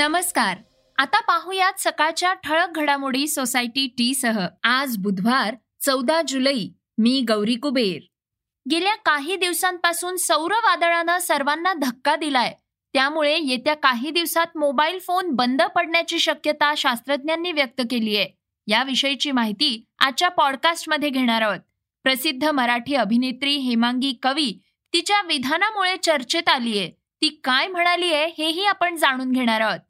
नमस्कार. आता पाहूयात सकाळच्या ठळक घडामोडी सोसायटी टी सह. आज बुधवार चौदा जुलै. मी गौरी कुबेर. गेल्या काही दिवसांपासून सौर वादळानं सर्वांना धक्का दिलाय. त्यामुळे येत्या काही दिवसात मोबाईल फोन बंद पडण्याची शक्यता शास्त्रज्ञांनी व्यक्त केली आहे. याविषयीची माहिती आजच्या पॉडकास्टमध्ये घेणार आहोत. प्रसिद्ध मराठी अभिनेत्री हेमांगी कवी तिच्या विधानामुळे चर्चेत आली आहे ती काय म्हणाली आहे हेही आपण जाणून घेणार आहोत.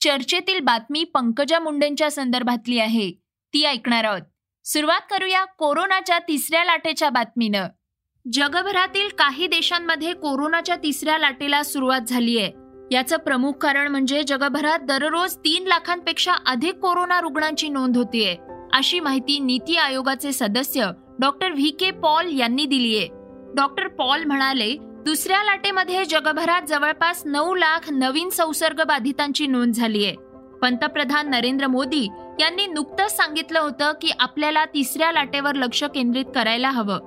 चर्चेतील बातमी पंकजा मुंडेंच्या संदर्भातली आहे. ती ऐकणार आहोत. सुरुवात करूया कोरोनाच्या तिसऱ्या लाटेच्या बातमीनं. जगभरातील काही देशांमध्ये कोरोनाच्या तिसऱ्या लाटेला सुरुवात झाली आहे. याचं प्रमुख कारण म्हणजे जगभरात दररोज तीन लाखांपेक्षा अधिक कोरोना रुग्णांची नोंद होतीये. अशी माहिती नीती आयोगाचे सदस्य डॉक्टर व्ही के पॉल यांनी दिलीये. डॉक्टर पॉल म्हणाले दुसऱ्या लाटेमध्ये जगभरात जवळपास नऊ लाख नवीन संसर्ग बाधितांची नोंद झाली आहे. पंतप्रधान नरेंद्र मोदी यांनी नुकतंच सांगितलं होतं की आपल्याला तिसऱ्या लाटेवर लक्ष केंद्रित करायला हवं.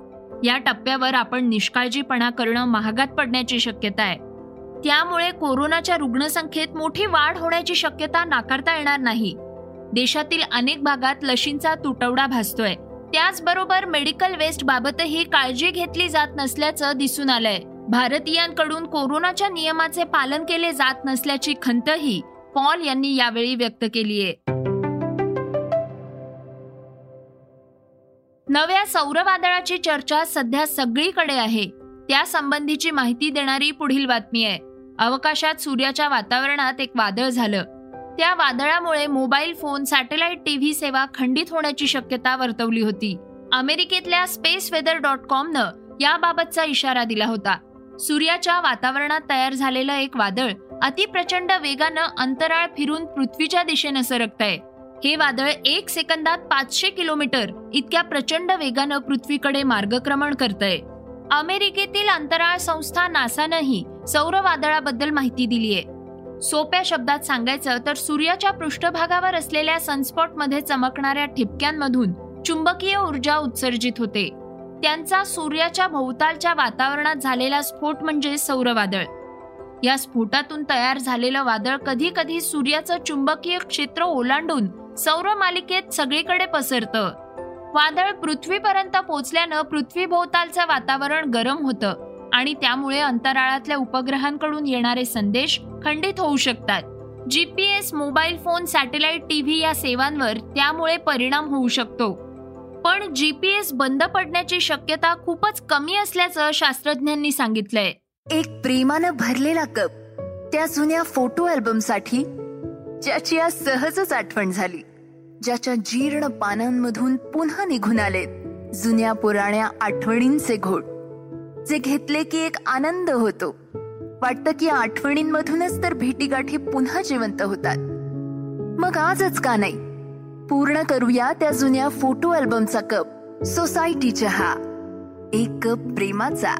या टप्प्यावर आपण निष्काळजीपणा करणं महागात पडण्याची शक्यता आहे. त्यामुळे कोरोनाच्या रुग्णसंख्येत मोठी वाढ होण्याची शक्यता नाकारता येणार नाही. देशातील अनेक भागात लशींचा तुटवडा भासतोय. त्याचबरोबर मेडिकल वेस्ट बाबतही काळजी घेतली जात नसल्याचं दिसून आलंय. भारतीयांकडून कोरोनाच्या नियमाचे पालन केले जात नसल्याची खंतही पॉल यांनी यावेळी व्यक्त केली आहे. नव्या सौरवादळाची चर्चा सध्या सगळीकडे आहे. त्या संबंधीची माहिती देणारी पुढील बातमी आहे. अवकाशात सूर्याच्या वातावरणात एक वादळ झालं. त्या वादळामुळे मोबाईल फोन सॅटेलाइट टीव्ही सेवा खंडित होण्याची शक्यता वर्तवली होती. अमेरिकेतल्या स्पेस वेदर डॉट कॉमनं याबाबतचा इशारा दिला होता. सूर्याच्या वातावरणात तयार झालेलं एक वादळ अतिप्रचंड वेगानं अंतराळ फिरून पृथ्वीच्या दिशेनं सरकतंय. हे वादळ एक सेकंदात पाचशे किलोमीटर इतक्या प्रचंड वेगानं पृथ्वीकडे मार्गक्रमण करतंय. अमेरिकेतील अंतराळ संस्था नासानंही सौर वादळाबद्दल माहिती दिलीय. सोप्या शब्दात सांगायचं तर सूर्याच्या पृष्ठभागावर असलेल्या सनस्पॉटमध्ये चमकणाऱ्या ठिपक्यांमधून चुंबकीय ऊर्जा उत्सर्जित होते. त्यांचा सूर्याच्या भोवतालच्या वातावरणात झालेला स्फोट म्हणजे सौरवादळ या स्फोटातून तयार झालेलं वादळ कधी कधी सूर्याचं चुंबकीय क्षेत्र ओलांडून सौर मालिकेत सगळीकडे पसरतं. वादळ पृथ्वीपर्यंत पोचल्यानं पृथ्वीभोवतालचं वातावरण गरम होतं आणि त्यामुळे अंतराळातल्या उपग्रहांकडून येणारे संदेश खंडित होऊ शकतात. GPS mobile phone satellite TV या सेवांवर त्यामुळे परिणाम होऊ शकतो. पण जी पी एस बंद पडण्याची शक्यता खूपच कमी असल्याचं शास्त्रज्ञांनी सांगितलंय. एक प्रेमानं भरलेला कप त्या जुन्या फोटो अल्बमसाठी ज्याची आज सहजच आठवण झाली ज्याच्या जीर्ण पानांमधून पुन्हा निघून आलेत जुन्या पुराण्या आठवणींचे घोट जे घेतले की एक आनंद होतो. वाटतं की आठवणींमधूनच तर भेटीगाठी पुन्हा जिवंत होतात. मग आजच का नाही? पूर्ण करूया त्या जुन्या फोटो अल्बमचा कप. सोसायटी चहा एक कप प्रेमाचा.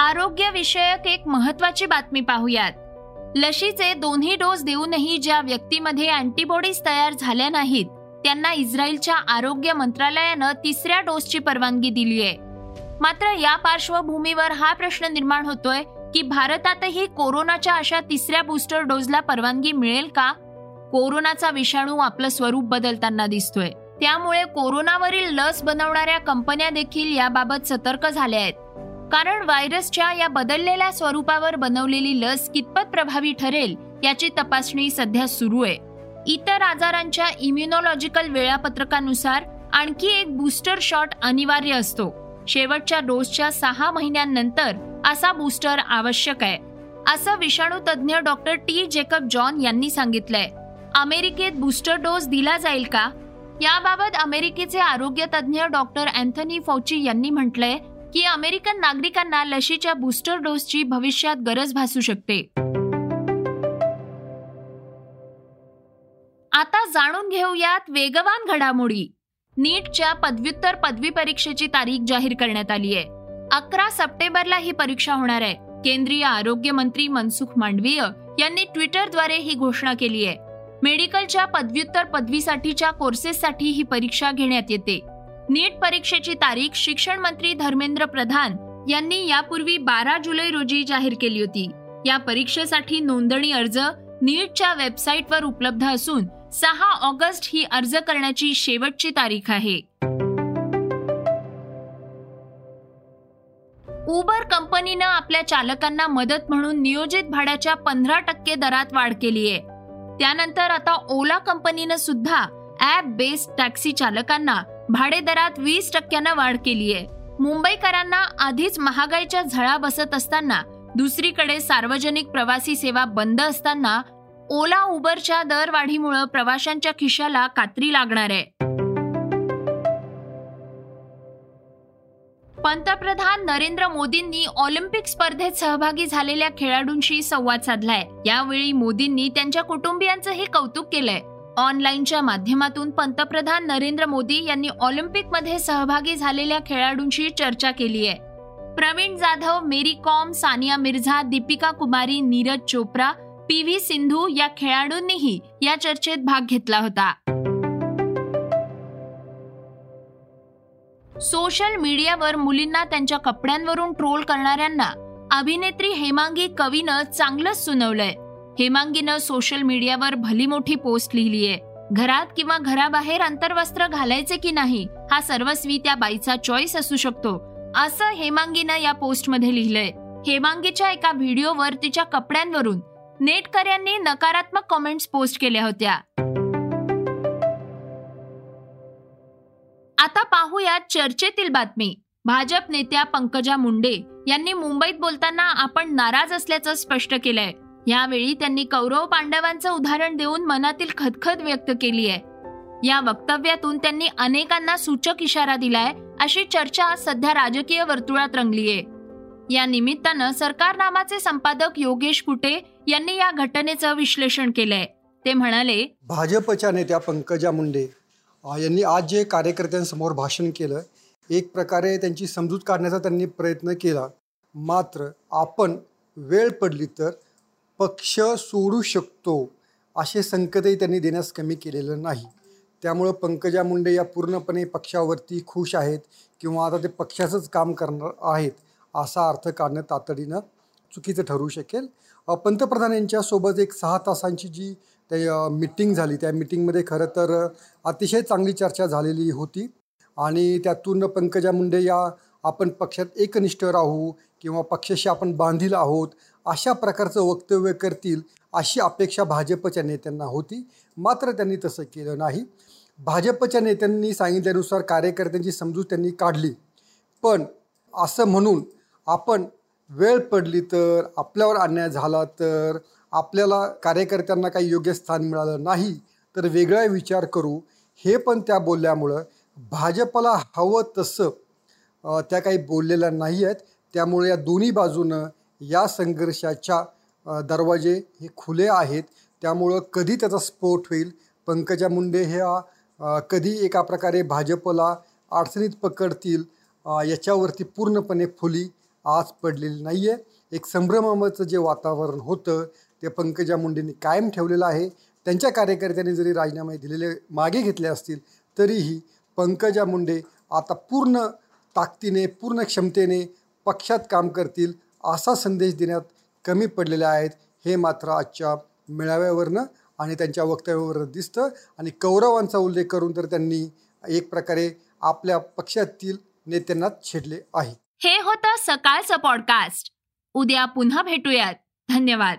आरोग्य विषयक एक महत्वाची बातमी पाहूयात. लशीचे दोन्ही डोस देऊनही ज्या व्यक्तीमध्ये अँटीबॉडीज तयार झाल्या नाहीत त्यांना इस्रायलच्या आरोग्य मंत्रालयानं तिसऱ्या डोसची परवानगी दिली आहे मात्र या पार्श्वभूमीवर हा प्रश्न निर्माण होतोय की भारतातही कोरोनाच्या अशा तिसऱ्या बूस्टर डोसला परवानगी मिळेल का? कोरोनाचा विषाणू आपलं स्वरूप बदलताना दिसतोय. त्यामुळे कोरोनावरील लस बनवणाऱ्या कंपन्या देखील याबाबत सतर्क झाल्या आहेत. कारण व्हायरसच्या या बदललेल्या स्वरूपावर बनवलेली लस कितपत प्रभावी ठरेल याची तपासणी सध्या सुरू आहे. इतर आजारांच्या इम्युनॉलॉजिकल वेळापत्रकानुसार आणखी एक बूस्टर शॉट अनिवार्य असतो. शेवटच्या डोसच्या सहा महिन्यांनंतर असा बूस्टर आवश्यक आहे. असं विषाणू तज्ज्ञ डॉक्टर टी. जेकब जॉन यांनी सांगितलंय. अमेरिकेत बूस्टर डोस दिला जाईल का? याबाबत अमेरिकेचे आरोग्य तज्ज्ञ डॉक्टर अँथनी फौची यांनी म्हटलंय की अमेरिकन नागरिकांना लशीच्या बूस्टर डोसची भविष्यात गरज भासू शकते. आता जाणून घेऊयात वेगवान घडामोडी. नीटच्या पदव्युत्तर पदवी परीक्षेची तारीख जाहीर करण्यात आली आहे अकरा सप्टेंबरला ही परीक्षा होणार आहे. केंद्रीय आरोग्य मंत्री मनसुख मांडवीय यांनी ट्विटरद्वारे ही घोषणा केली आहे. मेडिकलच्या पदव्युत्तर पदवीसाठीच्या कोर्सेससाठी ही परीक्षा घेण्यात येते. नीट परीक्षेची तारीख शिक्षण मंत्री धर्मेंद्र प्रधान यांनी यापूर्वी बारा जुलै रोजी जाहीर केली होती. या परीक्षेसाठी नोंदणी अर्ज नीटच्या वेबसाईटवर उपलब्ध असून सहा ऑगस्ट ही अर्ज करण्याची शेवटची तारीख आहे. उबर कंपनीनं आपल्या चालकांना मदत म्हणून नियोजित भाड्याच्या पंधरा टक्के दरात वाढ केली आहे. त्यानंतर आता ओला कंपनीनं सुद्धा ऍप बेस्ड टॅक्सी चालकांना भाडे दरात वीस टक्क्यानं वाढ केली आहे. मुंबईकरांना आधीच महागाईच्या झळा बसत असताना दुसरीकडे सार्वजनिक प्रवासी सेवा बंद असताना ओला उबरच्या दरवाढीमुळे प्रवाशांच्या खिशाला कात्री लागणार आहे. पंतप्रधान नरेंद्र मोदींनी ऑलिम्पिक स्पर्धेत सहभागी झालेल्या खेळाडूंशी संवाद साधलाय. यावेळी मोदींनी त्यांच्या कुटुंबियांचंही कौतुक केलंय. ऑनलाईनच्या माध्यमातून पंतप्रधान नरेंद्र मोदी यांनी ऑलिम्पिकमध्ये सहभागी झालेल्या खेळाडूंशी चर्चा केली आहे प्रवीण जाधव मेरी कॉम सानिया मिर्झा दीपिका कुमारी नीरज चोप्रा पी व्ही सिंधू या खेळाडूंनीही या चर्चेत भाग घेतला होता. सोशल मीडियावर मुलींना त्यांच्या कपड्यांवरून ट्रोल करणाऱ्यांना अभिनेत्री हेमांगी कवीनं चांगलंच सुनवलंय. हेमांगीनं सोशल मीडियावर भली मोठी पोस्ट लिहिलीये घरात किंवा घराबाहेर अंतर्वस्त्र घालायचे की नाही हा सर्वस्वी त्या बाईचा चॉईस असू शकतो असं हेमांगीनं या पोस्टमध्ये लिहिलंय. हेमांगीच्या एका व्हिडिओवर तिच्या कपड्यांवरून नेटकऱ्यांनी नकारात्मक कॉमेंट्स पोस्ट केल्या होत्या. आता पाहूया चर्चेतील बातमी. भाजप नेत्या पंकजा मुंडे यांनी मुंबईत बोलताना आपण नाराज असल्याचं स्पष्ट केलंय. यावेळी त्यांनी कौरव पांडवांचं उदाहरण देऊन मनातील खदखद व्यक्त केली आहे. या वक्तव्यातून त्यांनी अनेकांना सूचक इशारा दिलाय अशी चर्चा सध्या राजकीय वर्तुळात रंगलीय या निमित्तानं सरकारनामाचे संपादक योगेश कुटे यांनी या घटनेचं विश्लेषण केलंय. ते म्हणाले भाजपच्या नेत्या पंकजा मुंडे यांनी आज जे कार्यकर्त्यांसमोर भाषण केलं एक प्रकारे त्यांची समजूत काढण्याचा त्यांनी प्रयत्न केला. मात्र आपण वेळ पडली तर पक्ष सोडू शकतो असे संकेतही त्यांनी देण्यास कमी केलेलं नाही. त्यामुळं पंकजा मुंडे या पूर्णपणे पक्षावरती खुश आहेत किंवा आता ते पक्षाचंच काम करणार आहेत असा अर्थ काढणं तातडीनं चुकीचं ठरू शकेल. पंतप्रधान यांच्यासोबत एक सहा तासांची जी ते मिटिंग झाली. त्या मिटिंगमध्ये खरं तर अतिशय चांगली चर्चा झालेली होती. आणि त्यातून पंकजा मुंडे या आपण पक्षात एकनिष्ठ राहू किंवा पक्षाशी आपण बांधील आहोत अशा प्रकारचं वक्तव्य करतील अशी अपेक्षा भाजपच्या नेत्यांना होती. मात्र त्यांनी तसं केलं नाही. भाजपच्या नेत्यांनी सांगितल्यानुसार कार्यकर्त्यांची समजूत त्यांनी काढली. पण असं म्हणून आपण वेळ पडली तर आपल्यावर अन्याय झाला तर आपल्याला कार्यकर्त्यांना काही योग्य स्थान मिळालं नाही तर वेगळा विचार करू. हे पण त्या बोलल्यामुळं भाजपला हवं तसं त्या काही बोललेल्या नाही आहेत. त्यामुळे या दोन्ही बाजूनं या संघर्षाच्या दरवाजे हे खुले आहेत. त्यामुळं कधी त्याचा स्फोट होईल? पंकजा मुंडे ह्या कधी एका प्रकारे भाजपला अडचणीत पकडतील? याच्यावरती पूर्णपणे फुली आज पडलेली नाही आहे एक संभ्रमाचं जे वातावरण होतं ते पंकजा मुंडेंनी कायम ठेवलेलं आहे. त्यांच्या कार्यकर्त्यांनी जरी राजीनामे दिलेले मागे घेतले असतील तरीही पंकजा मुंडे आता पूर्ण ताकदीने पूर्ण क्षमतेने पक्षात काम करतील असा संदेश देण्यात कमी पडलेले आहेत. हे मात्र आजच्या मेळाव्यावरनं आणि त्यांच्या वक्तव्यावरनं दिसतं. आणि कौरवांचा उल्लेख करून तर त्यांनी एक प्रकारे आपल्या पक्षातील नेत्यांना छेडले आहे. हे होतं सकाळचं पॉडकास्ट. उद्या पुन्हा भेटूयात. धन्यवाद.